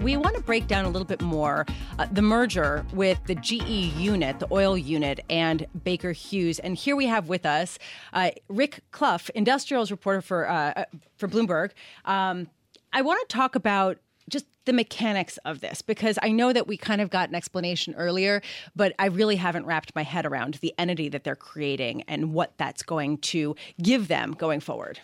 we want to break down a little bit more uh, the merger with the GE unit, the oil unit, and Baker Hughes. And here we have with us uh, Rick Clough, industrials reporter for uh, uh for Bloomberg. Um, I want to talk about just the mechanics of this because I know that we kind of got an explanation earlier, but I really haven't wrapped my head around the entity that they're creating and what that's going to give them going forward.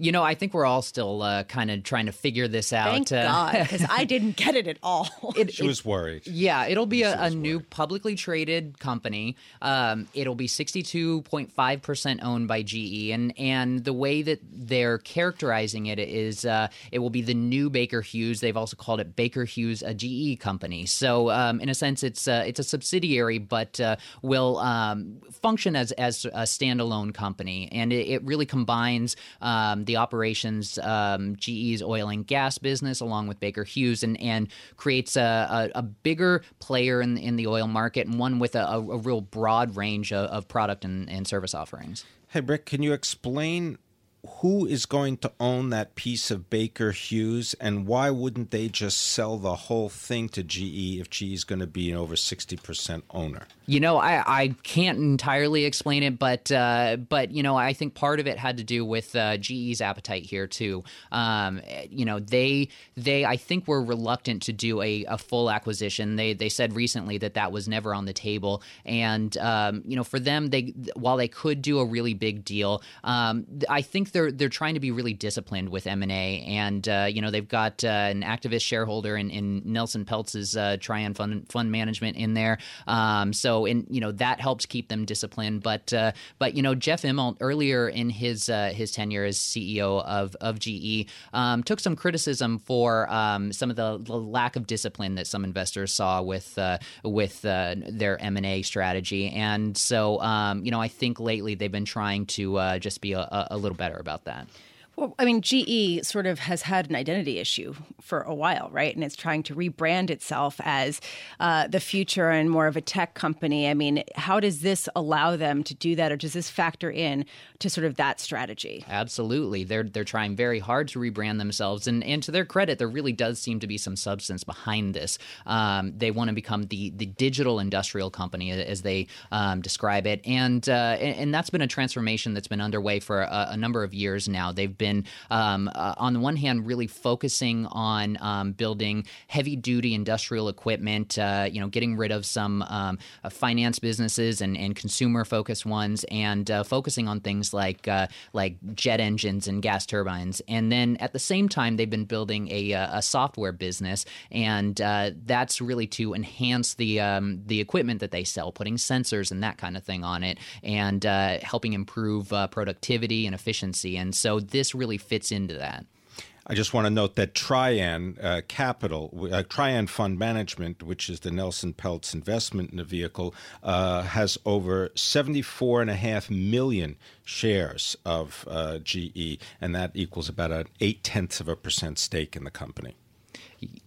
You know, I think we're all still uh, kind of trying to figure this out. Thank uh, God, because I didn't get it at all. It, she it, was worried. Yeah, it'll be a, a new publicly traded company. Um, it'll be 62.5% owned by GE. And, and the way that they're characterizing it is uh, it will be the new Baker Hughes. They've also called it Baker Hughes, a GE company. So, um, in a sense, it's, uh, it's a subsidiary, but uh, will um, function as, as a standalone company. And it, it really combines um, the operations, um, GE's oil and gas business, along with Baker Hughes, and, and creates a, a, a bigger player in, in the oil market and one with a, a real broad range of, of product and, and service offerings. Hey, Rick, can you explain who is going to own that piece of Baker Hughes, and why wouldn't they just sell the whole thing to GE if GE is going to be an over sixty percent owner? You know, I, I can't entirely explain it, but uh, but you know, I think part of it had to do with uh, GE's appetite here too. Um, you know, they they I think were reluctant to do a, a full acquisition. They they said recently that that was never on the table, and um, you know, for them, they while they could do a really big deal, um, I think they're they're trying to be really disciplined with M and A, and uh, you know they've got uh, an activist shareholder in, in Nelson Peltz's uh, Trian Fund Fund Management in there. Um, so and you know that helps keep them disciplined. But uh, but you know Jeff Immelt earlier in his uh, his tenure as CEO of of GE um, took some criticism for um, some of the, the, lack of discipline that some investors saw with with their M and A strategy, and so um, you know I think lately they've been trying to just be a, a little better about that. Well, I mean, GE sort of has had an identity issue for a while, right? And it's trying to rebrand itself as uh, the future and more of a tech company. I mean, how does this allow them to do that, or does this factor in to sort of that strategy? Absolutely, they're they're trying very hard to rebrand themselves, and and to their credit, there really does seem to be some substance behind this. Um, they want to become the the digital industrial company, as they um, describe it, and, uh, and, and that's been a transformation that's been underway for a, a number of years now. They've been been, um, uh, on the one hand, really focusing on um, building heavy duty industrial equipment, uh, you know, getting rid of some um, uh, finance businesses and, and consumer focused ones, and uh, focusing on things like uh, like jet engines and gas turbines. And then at the same time, they've been building a, a software business, and that's really to enhance the um, the equipment that they sell, putting sensors and that kind of thing on it, and helping improve productivity and efficiency. And so this really fits into that. I just want to note that Trian uh, Capital, uh, Trian Fund Management, which is the Nelson Peltz investment in the vehicle, uh, has over 74.5 million shares of uh, GE, and that equals about an eight tenths of a percent stake in the company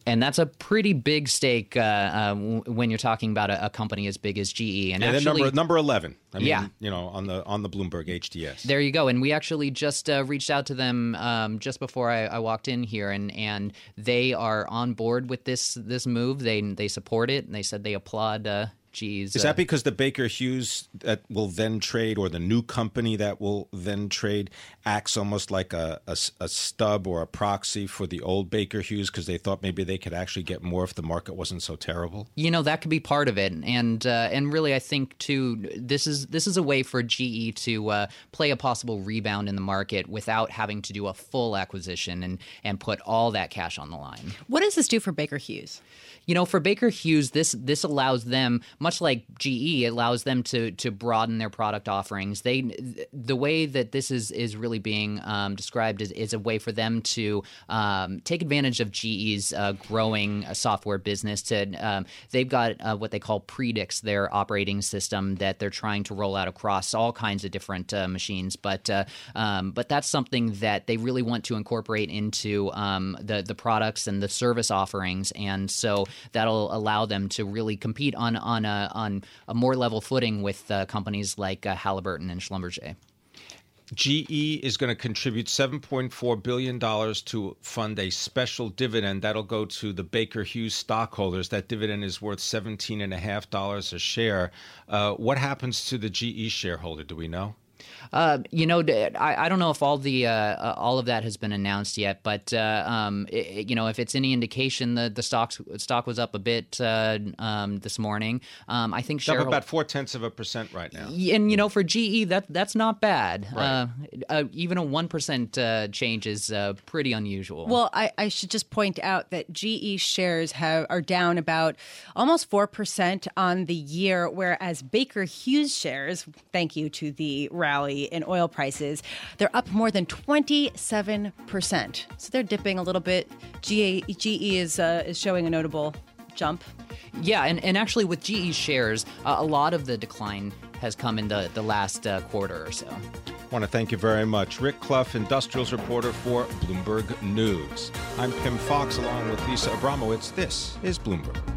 and that's a pretty big stake uh, uh, when you're talking about a, a, company as big as GE. And yeah, actually, number number eleven. I mean, yeah. you know, on the on the Bloomberg HDS. There you go. And we actually just uh, reached out to them um, just before I, I, walked in here, and and they are on board with this this move. They they support it, and they said they applaud Geez, is that because the Baker Hughes that will then trade, or the new company that will then trade, acts almost like a, a, a stub or a proxy for the old Baker Hughes because they thought maybe they could actually get more if the market wasn't so terrible? You know that could be part of it, and uh, and really I think too this is this is a way for GE to uh, play a possible rebound in the market without having to do a full acquisition and and put all that cash on the line. What does this do for Baker Hughes? You know, for Baker Hughes, this this allows them much like GE, allows them to to broaden their product offerings. They the way that this is is really being um, described is, is a way for them to um, take advantage of GE's uh, growing uh, software business. To um, they've got uh, what they call Predix, their operating system that they're trying to roll out across all kinds of different uh, machines. But uh, um, but that's something that they really want to incorporate into um, the the products and the service offerings, and so that'll allow them to really compete on on a on a more level footing with uh, companies like uh, Halliburton and Schlumberger. GE is going to contribute $7.4 billion to fund a special dividend that'll go to the Baker Hughes stockholders. That dividend is worth $17.5 a share. Uh, what happens to the GE shareholder? Do we know? Uh, you know, I, I don't know if all the uh, uh, all of that has been announced yet, but uh, um, it, you know, if it's any indication, the the stocks stock was up a bit uh, um, this morning. Um, I think it's up about four tenths of a percent right now. And you know, for GE, that that's not bad. Right. Uh, even a one percent change is pretty unusual. Well, I, I, should just point out that GE shares have are down about almost four percent on the year, whereas Baker Hughes shares, thank you to the rally in oil prices. They're up more than 27%. So they're dipping a little bit. GE, GE is, uh, is showing a notable jump. Yeah, and, and actually with GE shares, uh, a lot of the decline has come in the, the last uh, quarter or so. I want to thank you very much. Rick Clough, industrials reporter for Bloomberg News. I'm Pimm Fox along with Lisa Abramowicz. This is Bloomberg.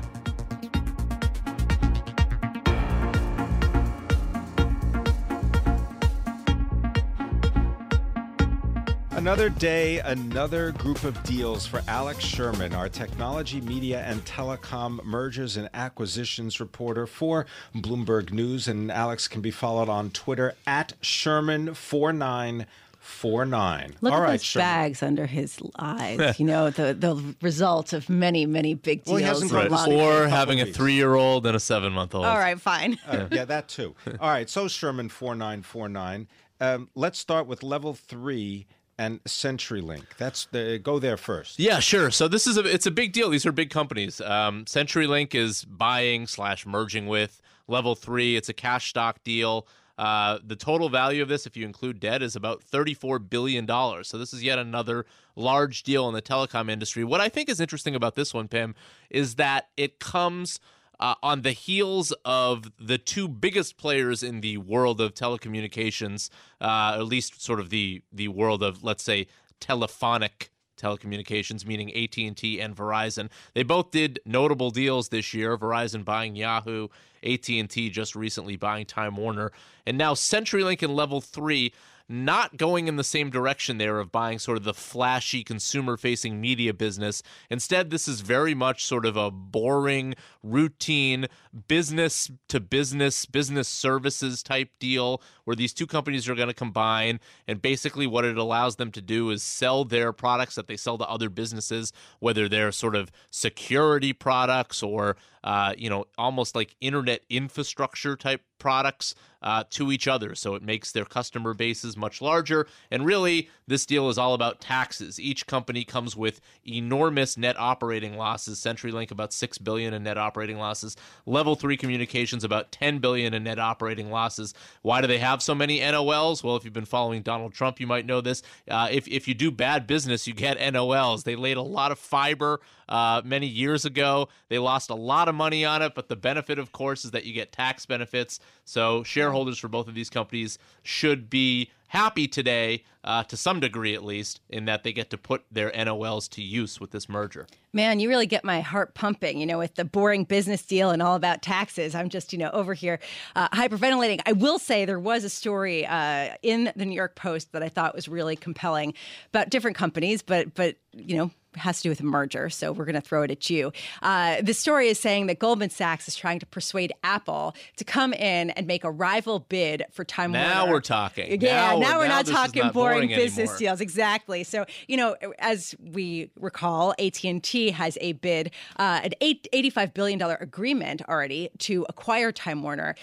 Another day, another group of deals for Alex Sherman, our technology, media, and telecom mergers and acquisitions reporter for Bloomberg News. And Alex can be followed on Twitter at Sherman49. Four nine. Look All at right, those Sherman. bags under his eyes. you know the the result of many many big deals. Well, he hasn't Right. lot of- Or having a three year old and a seven month old. All right, fine. Uh, yeah, that too. All right, so Sherman four nine four nine. Um, let's start with level three and CenturyLink. That's the go there first. Yeah, sure. So this is a it's a big deal. These are big companies. Um, CenturyLink is buying slash merging with Level Three. It's a cash stock deal. Uh, the total value of this, if you include debt, is about thirty-four billion dollars. So this is yet another large deal in the telecom industry. What I think is interesting about this one, Pimm, is that it comes uh, on the heels of the two biggest players in the world of telecommunications, uh, at least sort of the the world of let's say telephonic telecommunications meaning AT&T and Verizon. They both did notable deals this year, Verizon buying Yahoo, AT&T just recently buying Time Warner, and now CenturyLink and Level 3 not going in the same direction there of buying sort of the flashy consumer facing media business. Instead, this is very much sort of a boring, routine business to business, business services type deal where these two companies are going to combine. And basically, what it allows them to do is sell their products that they sell to other businesses, whether they're sort of security products or uh, you know, almost like internet infrastructure type products uh, to each other. So it makes their customer bases much larger. And really, this deal is all about taxes. Each company comes with enormous net operating losses. CenturyLink about six billion in net operating losses. Level three communications about ten billion in net operating losses. Why do they have so many NOLs? Well, if you've been following Donald Trump, you might know this. Uh, if if you do bad business, you get NOLs. They laid a lot of fiber uh, many years ago. They lost a lot of money on it, but the benefit, of course, is that you get tax benefits. So shareholders for both of these companies should be happy today, uh, to some degree at least, in that they get to put their NOLs to use with this merger. Man, you really get my heart pumping, you know, with the boring business deal and all about taxes. I'm just, you know, over here uh, hyperventilating. I will say there was a story uh, in the New York Post that I thought was really compelling about different companies, but, but, you know, has to do with a merger, so we're going to throw it at you. Uh, the story is saying that Goldman Sachs is trying to persuade Apple to come in and make a rival bid for Time Warner. Now Warner. we're talking. Yeah, Now now, we're- we're now not talking not boring, boring business deals. Exactly. So you know, as we recall, AT and T has a bid, uh, an eight, $85 billion agreement already to acquire Time Warner.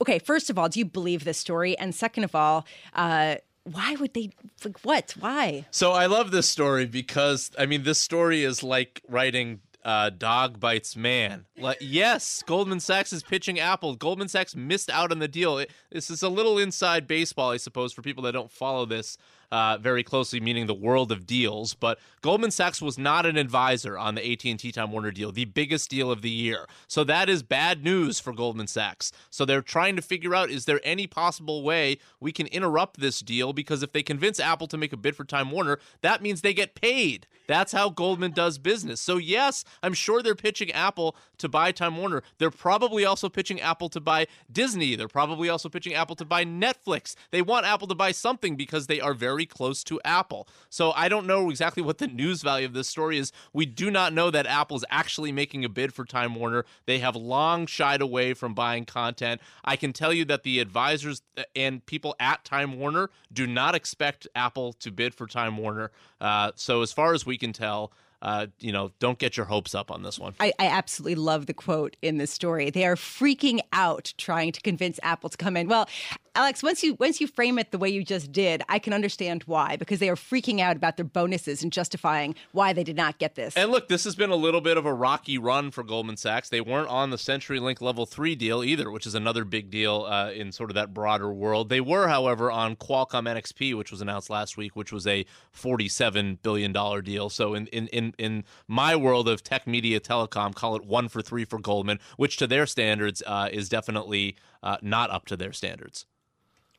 Okay, first of all, do you believe this story? And second of all, uh, why would they? Like, what? Why? So I love this story because I mean this story is like writing uh, dog bites man. Like, yes, Goldman Sachs is pitching Apple. Goldman Sachs missed out on the deal. It, this is a little inside baseball, I suppose, for people that don't follow this uh, very closely, meaning the world of deals. But Goldman Sachs was not an advisor on the AT&T Time Warner deal, the biggest deal of the year. So that is bad news for Goldman Sachs. So they're trying to figure out is there any possible way we can interrupt this deal? Because if they convince Apple to make a bid for Time Warner, that means they get paid. That's how Goldman does business. So, yes, I'm sure they're pitching Apple to buy Time Warner. They're probably also pitching Apple to buy Disney. They're probably also pitching Apple to buy Netflix. They want Apple to buy something because they are very close to Apple. So I don't know exactly what the news value of this story is. We do not know that Apple is actually making a bid for Time Warner. They have long shied away from buying content. I can tell you that the advisors and people at Time Warner do not expect Apple to bid for Time Warner. Uh, so as far as we can tell, uh, you know, don't get your hopes up on this one. I, I, absolutely love the quote in this story. They are freaking out trying to convince Apple to come in. Well, Alex, once you once you frame it the way you just did, I can understand why because they are freaking out about their bonuses and justifying why they did not get this. And look, this has been a little bit of a rocky run for Goldman Sachs. They weren't on the CenturyLink Level Three deal either, which is another big deal uh, in sort of that broader world. They were, however, on Qualcomm NXP, which was announced last week, which was a forty-seven billion dollar deal. So in in in in my world of tech media telecom, call it one for three for Goldman, which to their standards uh, is definitely uh, not up to their standards.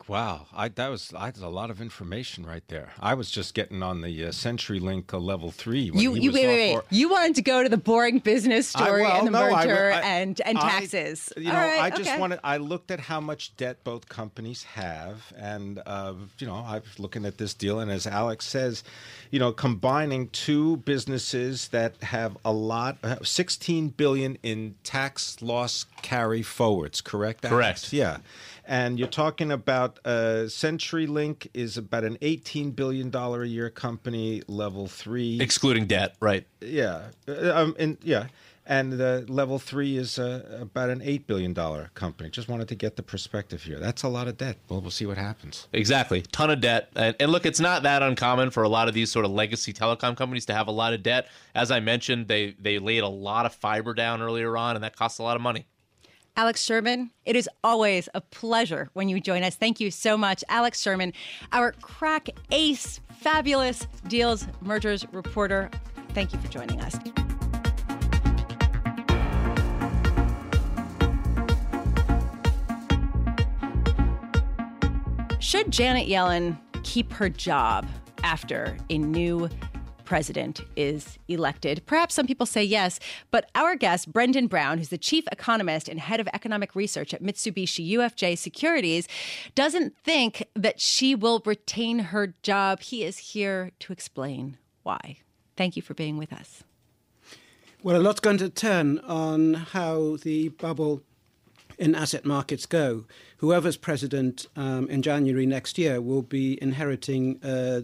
Wow, I, that was I had a lot of information right there. I was just getting on the uh, CenturyLink uh, level three. you you wait wait wait. You wanted to go to the boring business story I, well, and the no, merger I, and and taxes. you know, right, I just okay. wanted. I looked at how much debt both companies have, and uh, you know, I was looking at this deal, and as Alex says, you know, combining two businesses that have a lot, uh, sixteen billion in tax loss carry forwards. Correct. Alex? Correct. Yeah and you're talking about uh, CenturyLink is about an 18 billion dollar a year company, level three, excluding debt, right? Yeah, uh, um, and yeah, and the level three is uh, about an eight billion dollar company. Just wanted to get the perspective here. That's a lot of debt. Well, we'll see what happens. Exactly, ton of debt, and, and look, it's not that uncommon for a lot of these sort of legacy telecom companies to have a lot of debt. As I mentioned, they they laid a lot of fiber down earlier on, and that costs a lot of money. Alex Sherman, it is always a pleasure when you join us. Thank you so much, Alex Sherman, our crack ace, fabulous deals mergers reporter. Thank you for joining us. Should Janet Yellen keep her job after a new president is elected? Perhaps some people say yes, but our guest, Brendan Brown, who's the chief economist and head of economic research at Mitsubishi UFJ Securities, doesn't think that she will retain her job. He is here to explain why. Thank you for being with us. Well, a lot's going to turn on how the bubble in asset markets go. Whoever's president um, in January next year will be inheriting uh,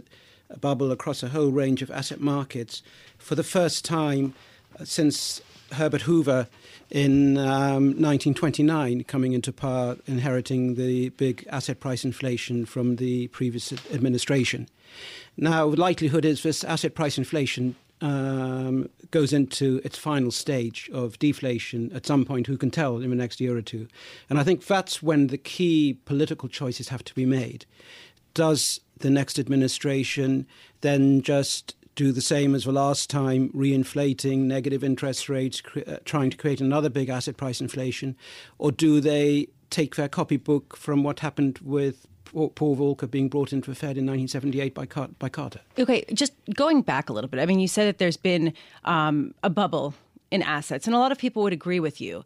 bubble across a whole range of asset markets for the first time uh, since Herbert Hoover in um, 1929 coming into power, inheriting the big asset price inflation from the previous administration. Now, the likelihood is this asset price inflation um, goes into its final stage of deflation at some point, who can tell, in the next year or two. And I think that's when the key political choices have to be made. Does the next administration then just do the same as the last time, reinflating negative interest rates, cre- uh, trying to create another big asset price inflation? Or do they take their copybook from what happened with Paul Volcker being brought into the Fed in 1978 by, Car- by Carter? Okay, just going back a little bit. I mean, you said that there's been um, a bubble in assets, and a lot of people would agree with you.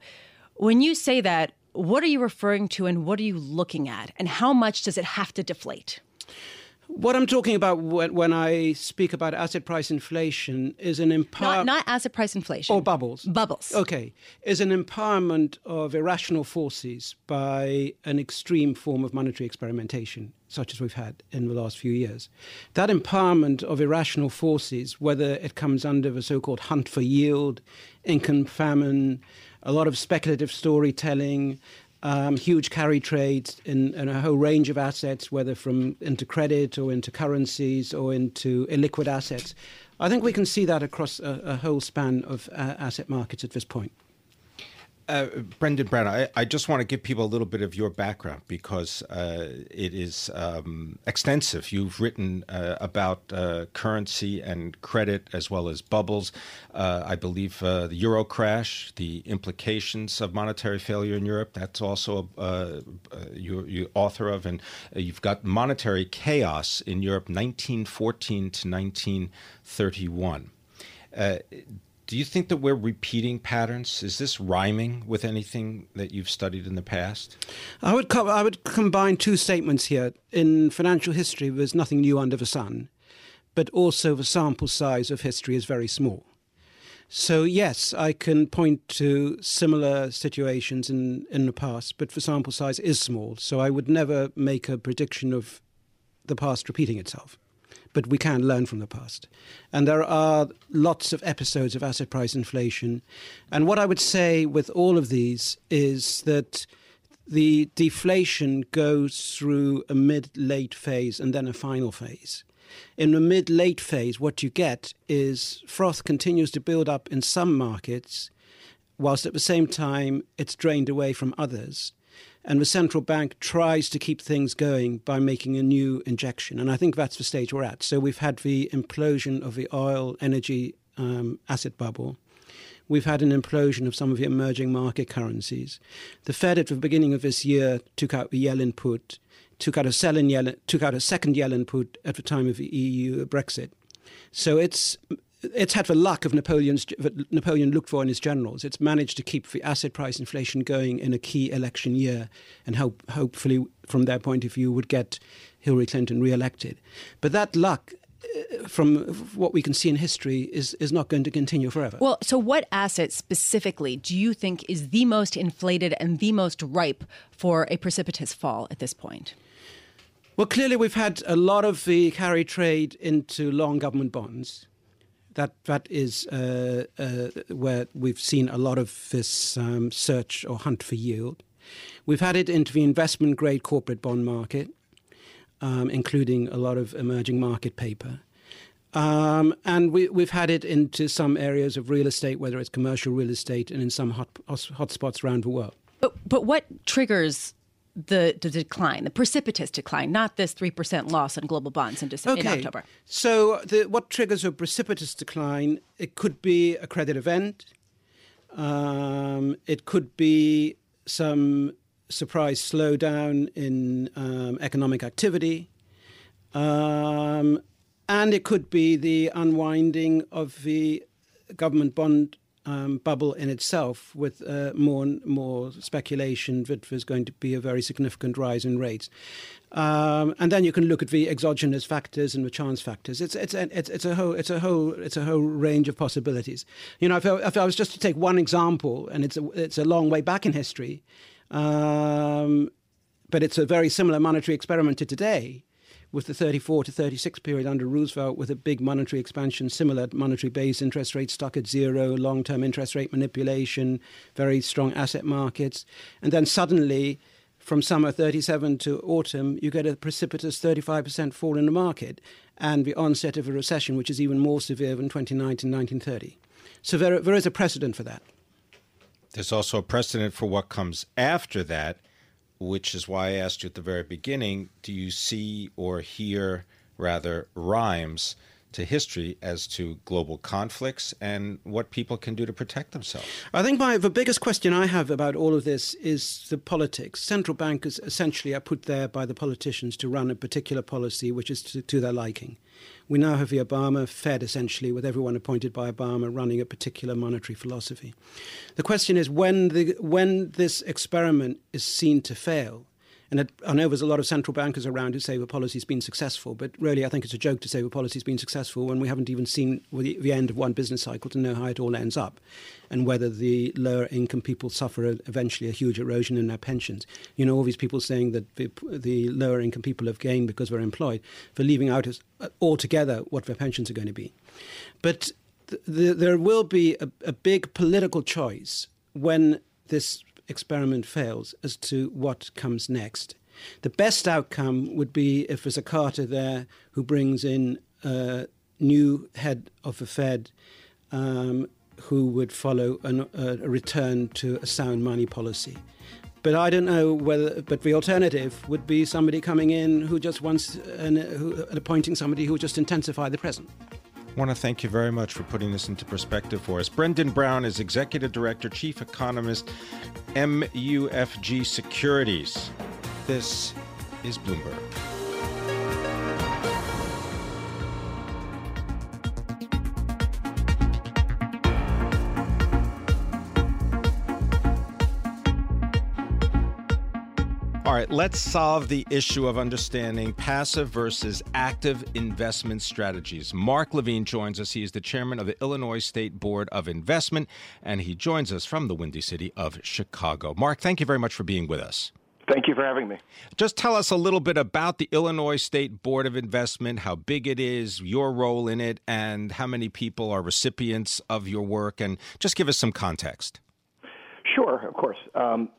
When you say that, what are you referring to and what are you looking at? And how much does it have to deflate? What I'm talking about when, when I speak about asset price inflation is an empowerment. Not, not asset price inflation. Or bubbles. Bubbles. Okay. Is an empowerment of irrational forces by an extreme form of monetary experimentation, such as we've had in the last few years. That empowerment of irrational forces, whether it comes under the so called hunt for yield, income famine, a lot of speculative storytelling, um, huge carry trades in, in, a whole range of assets, whether from into credit or into currencies or into illiquid assets. I think we can see that across a, a whole span of uh, asset markets at this point. Uh, Brendan Brown, I, I, just want to give people a little bit of your background because uh, it is um, extensive. You've written uh, about uh, currency and credit as well as bubbles. Uh, I believe uh, the euro crash, the implications of monetary failure in Europe, that's also you, you author of. And you've got monetary chaos in Europe, 1914 to 1931. Do you think that we're repeating patterns? Is this rhyming with anything that you've studied in the past? I would co- I would combine two statements here. In financial history, there's nothing new under the sun, but also the sample size of history is very small. So yes, I can point to similar situations in, in the past, but the sample size is small. So I would never make a prediction of the past repeating itself but we can learn from the past. And there are lots of episodes of asset price inflation. And what I would say with all of these is that the deflation goes through a mid late phase and then a final phase. In the mid late phase, what you get is froth continues to build up in some markets, whilst at the same time it's drained away from others and the central bank tries to keep things going by making a new injection. And I think that's the stage we're at. So we've had the implosion of the oil energy um, asset bubble. We've had an implosion of some of the emerging market currencies. The Fed at the beginning of this year took out the Yellen put, took out a Yellen, took out a second Yellen put at the time of the EU Brexit. So it's it's had the luck of Napoleon's that Napoleon looked for in his generals. It's managed to keep the asset price inflation going in a key election year, and hope, hopefully, from their point of view, would get Hillary Clinton re-elected. But that luck. Uh, from what we can see in history, is, is not going to continue forever. Well, so what asset specifically do you think is the most inflated and the most ripe for a precipitous fall at this point? Well, clearly, we've had a lot of the carry trade into long government bonds that that is uh, uh, where we've seen a lot of this um, search or hunt for yield. We've had it into the investment grade corporate bond market, um, including a lot of emerging market paper. Um, and we, have had it into some areas of real estate, whether it's commercial real estate and in some hot, hotspots around the world. But, but what triggers the, the decline, the precipitous decline, not this 3% loss in global bonds in, December, okay. in October. So, the, what triggers a precipitous decline? It could be a credit event, um, it could be some surprise slowdown in um, economic activity, um, and it could be the unwinding of the government bond um, bubble in itself, with uh, more and more speculation that there's going to be a very significant rise in rates. Um, and then you can look at the exogenous factors and the chance factors. It's it's a, it's, it's a whole it's a whole it's a whole range of possibilities. You know, if I, if I was just to take one example, and it's a, it's a long way back in history, um, but it's a very similar monetary experiment to today with the 34 to 36 period under Roosevelt with a big monetary expansion, similar monetary base, interest rates stuck at zero, long term interest rate manipulation, very strong asset markets. And then suddenly, from summer 37 to autumn, you get a precipitous 35% fall in the market and the onset of a recession, which is even more severe than 2019 1930. So there, there is a precedent for that. There's also a precedent for what comes after that which is why I asked you at the very beginning do you see or hear rather rhymes to history as to global conflicts and what people can do to protect themselves? I think my, the biggest question I have about all of this is the politics. Central bankers essentially are put there by the politicians to run a particular policy which is to, to their liking. We now have the Obama Fed, essentially, with everyone appointed by Obama running a particular monetary philosophy. The question is when, the, when this experiment is seen to fail, and it, I know there's a lot of central bankers around who say the policy's been successful, but really I think it's a joke to say the policy's been successful when we haven't even seen the, the end of one business cycle to know how it all ends up and whether the lower income people suffer a, eventually a huge erosion in their pensions. You know, all these people saying that the, the lower income people have gained because they're employed, for leaving out altogether what their pensions are going to be. But the, there will be a, a big political choice when this experiment fails as to what comes next. The best outcome would be if there's a Carter there who brings in a new head of the Fed um, who would follow an, a return to a sound money policy. But I don't know whether. But the alternative would be somebody coming in who just wants and who, appointing somebody who just intensify the present. Want to thank you very much for putting this into perspective for us. Brendan Brown is Executive Director, Chief Economist, MUFG Securities. This is Bloomberg. Right, let's solve the issue of understanding passive versus active investment strategies. Marc Levine joins us. He is the chairman of the Illinois State Board of Investment, and he joins us from the Windy City of Chicago. Marc, thank you very much for being with us. Thank you for having me. Just tell us a little bit about the Illinois State Board of Investment, how big it is, your role in it, and how many people are recipients of your work, and just give us some context. Sure, of course. Um,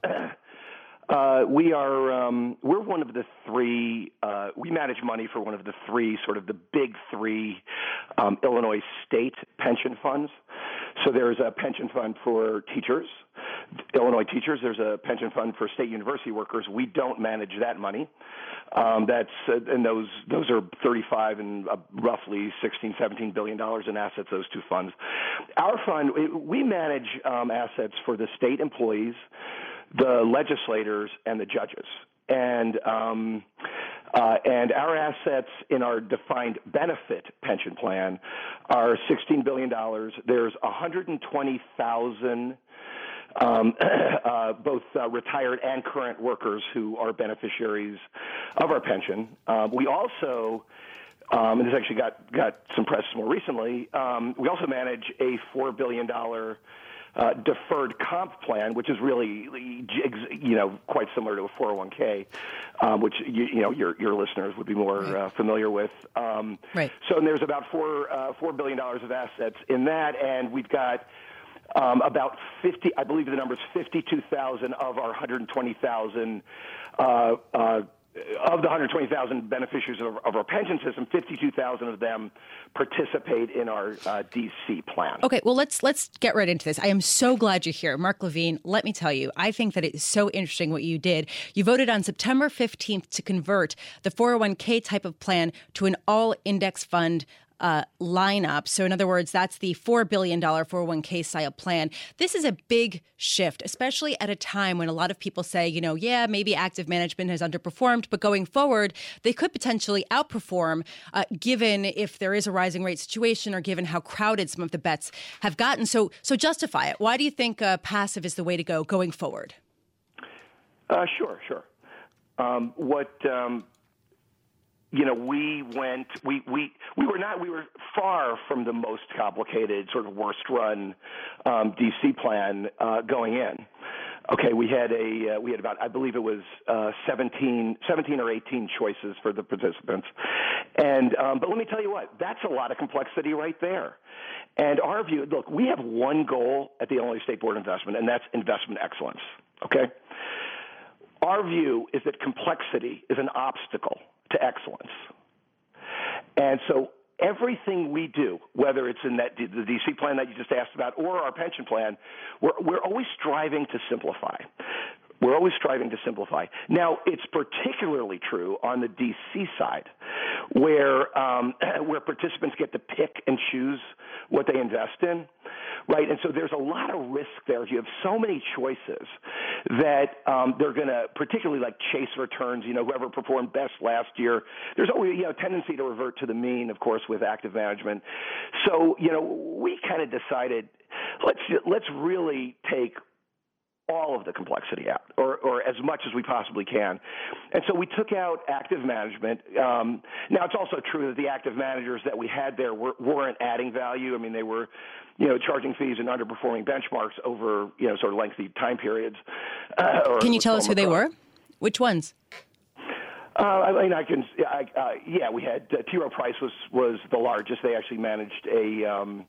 Uh, we are um, we're one of the three. Uh, we manage money for one of the three, sort of the big three, um, Illinois state pension funds. So there's a pension fund for teachers, Illinois teachers. There's a pension fund for state university workers. We don't manage that money. Um, that's uh, and those those are 35 and uh, roughly 16, 17 billion dollars in assets. Those two funds. Our fund we manage um, assets for the state employees the legislators and the judges. And um, uh, and our assets in our defined benefit pension plan are $16 billion. There's 120,000 um, uh, both uh, retired and current workers who are beneficiaries of our pension. Um, we also um, and this actually got, got some press more recently. Um, we also manage a $4 billion uh, deferred comp plan, which is really, you know, quite similar to a 401k, um, which you, you, know your your listeners would be more right. uh, familiar with. Um, right. So there's about four uh, four billion dollars of assets in that, and we've got. Um, about 50, I believe the number is 52,000 of our 120,000 uh, uh, of the 120,000 beneficiaries of, of, our pension system, 52,000 of them participate in our uh, DC plan. Okay, well let's let's get right into this. I am so glad you're here, Marc Levine. Let me tell you, I think that it is so interesting what you did. You voted on September 15th to convert the 401k type of plan to an all index fund uh, lineup. So, in other words, that's the $4 billion 401k style plan. This is a big shift, especially at a time when a lot of people say, you know, yeah, maybe active management has underperformed, but going forward, they could potentially outperform uh, given if there is a rising rate situation or given how crowded some of the bets have gotten. So, so justify it. Why do you think uh, passive is the way to go going forward? Uh, sure, sure. Um, what um, you know, we went, we, we, we were not, we were far from the most complicated, sort of worst run um, DC plan uh, going in. Okay, we had a, uh, we had about, I believe it was uh, 17, 17 or 18 choices for the participants. And, um, but let me tell you what, that's a lot of complexity right there. And our view, look, we have one goal at the Illinois State Board of Investment, and that's investment excellence. Okay? Our view is that complexity is an obstacle to excellence. And so everything we do, whether it's in that the DC plan that you just asked about or our pension plan, we're, we're always striving to simplify. We're always striving to simplify. Now, it's particularly true on the DC side, where um, where participants get to pick and choose what they invest in right? And so there's a lot of risk there. You have so many choices that um, they're going to, particularly like chase returns. You know, whoever performed best last year, there's always you know tendency to revert to the mean, of course, with active management. So you know, we kind of decided let's let's really take all of the complexity out, or, or as much as we possibly can. And so we took out active management. Um, now, it's also true that the active managers that we had there were, weren't adding value. I mean, they were, you know, charging fees and underperforming benchmarks over, you know, sort of lengthy time periods. Uh, Can you tell us who they were? Which ones? Uh, I mean, I can. I, uh, yeah, we had uh, T. Rowe Price was was the largest. They actually managed a um,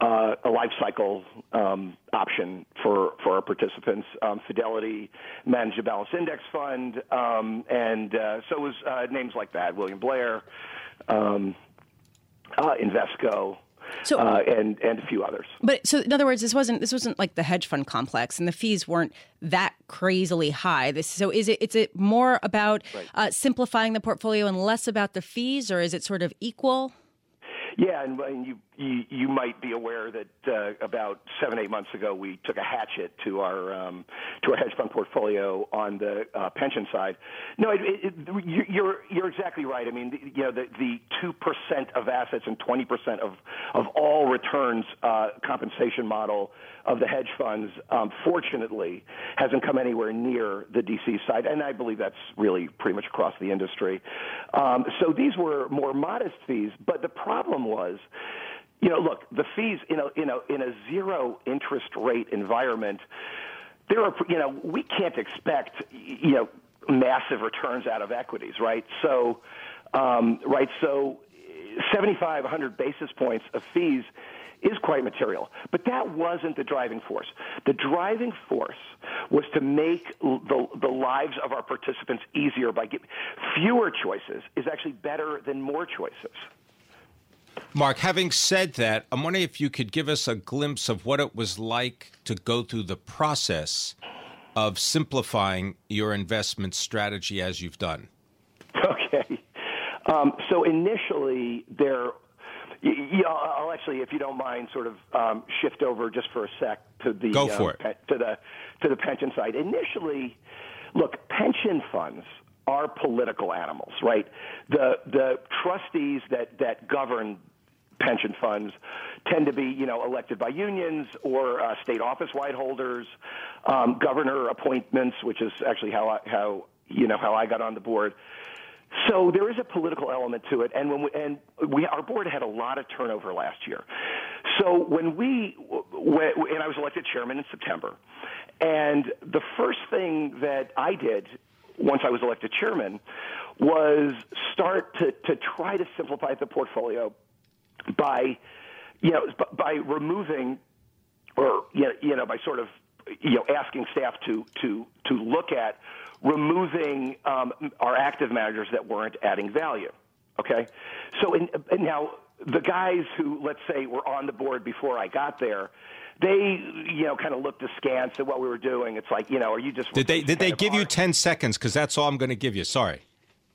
uh, a life cycle um, option for, for our participants. Um, Fidelity managed a balanced index fund, um, and uh, so was uh, names like that, William Blair. Um, uh, Invesco, So- uh, and and a few others. But so in other words, this wasn't this wasn't like the hedge fund complex, and the fees weren't that crazily high. This so is it? Is it more about uh, simplifying the portfolio and less about the fees, or is it sort of equal? Yeah, and, and you, you you might be aware that uh, about seven eight months ago we took a hatchet to our um, to our hedge fund portfolio on the uh, pension side. No, it, it, it, you're you're exactly right. I mean, the, you know, the the two percent of assets and twenty percent of of all returns uh, compensation model of the hedge funds, um, fortunately, hasn't come anywhere near the DC side, and I believe that's really pretty much across the industry. Um, so these were more modest fees, but the problem was, you know, look, the fees in a in a in a zero interest rate environment, there are you know we can't expect you know massive returns out of equities, right? So, um, right, so 75, 100 basis points of fees is quite material. But that wasn't the driving force. The driving force was to make the, the lives of our participants easier by giving fewer choices is actually better than more choices. Marc, having said that, I'm wondering if you could give us a glimpse of what it was like to go through the process of simplifying your investment strategy as you've done. Okay. Um, so initially, there. Yeah, I'll actually, if you don't mind, sort of um, shift over just for a sec to the Go for uh, it. to the to the pension side. Initially, look, pension funds are political animals, right? The the trustees that that govern pension funds tend to be, you know, elected by unions or uh, state office wide holders, um, governor appointments, which is actually how I, how you know how I got on the board. So there is a political element to it, and when we, and we our board had a lot of turnover last year. So when we and I was elected chairman in September, and the first thing that I did once I was elected chairman was start to to try to simplify the portfolio by you know by removing or you know by sort of you know asking staff to to to look at removing um, our active managers that weren't adding value. Okay, so in, and now the guys who let's say were on the board before I got there. They, you know, kind of looked askance at what we were doing. It's like, you know, are you just Did they did they give you 10 seconds cuz that's all I'm going to give you. Sorry.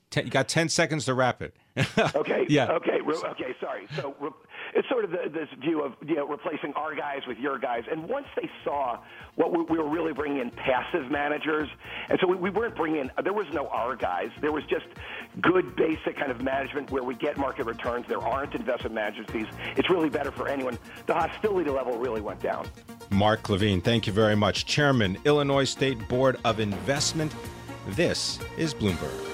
Ten, you got 10 seconds to wrap it. Okay. Yeah. Okay. re- Okay. Sorry. So re- it's sort of the, this view of you know replacing our guys with your guys, and once they saw what we, we were really bringing in passive managers, and so we, we weren't bringing in. There was no our guys. There was just good basic kind of management where we get market returns. There aren't investment management fees. It's really better for anyone. The hostility level really went down. Marc Levine, thank you very much. Chairman, Illinois State Board of Investment. This is Bloomberg.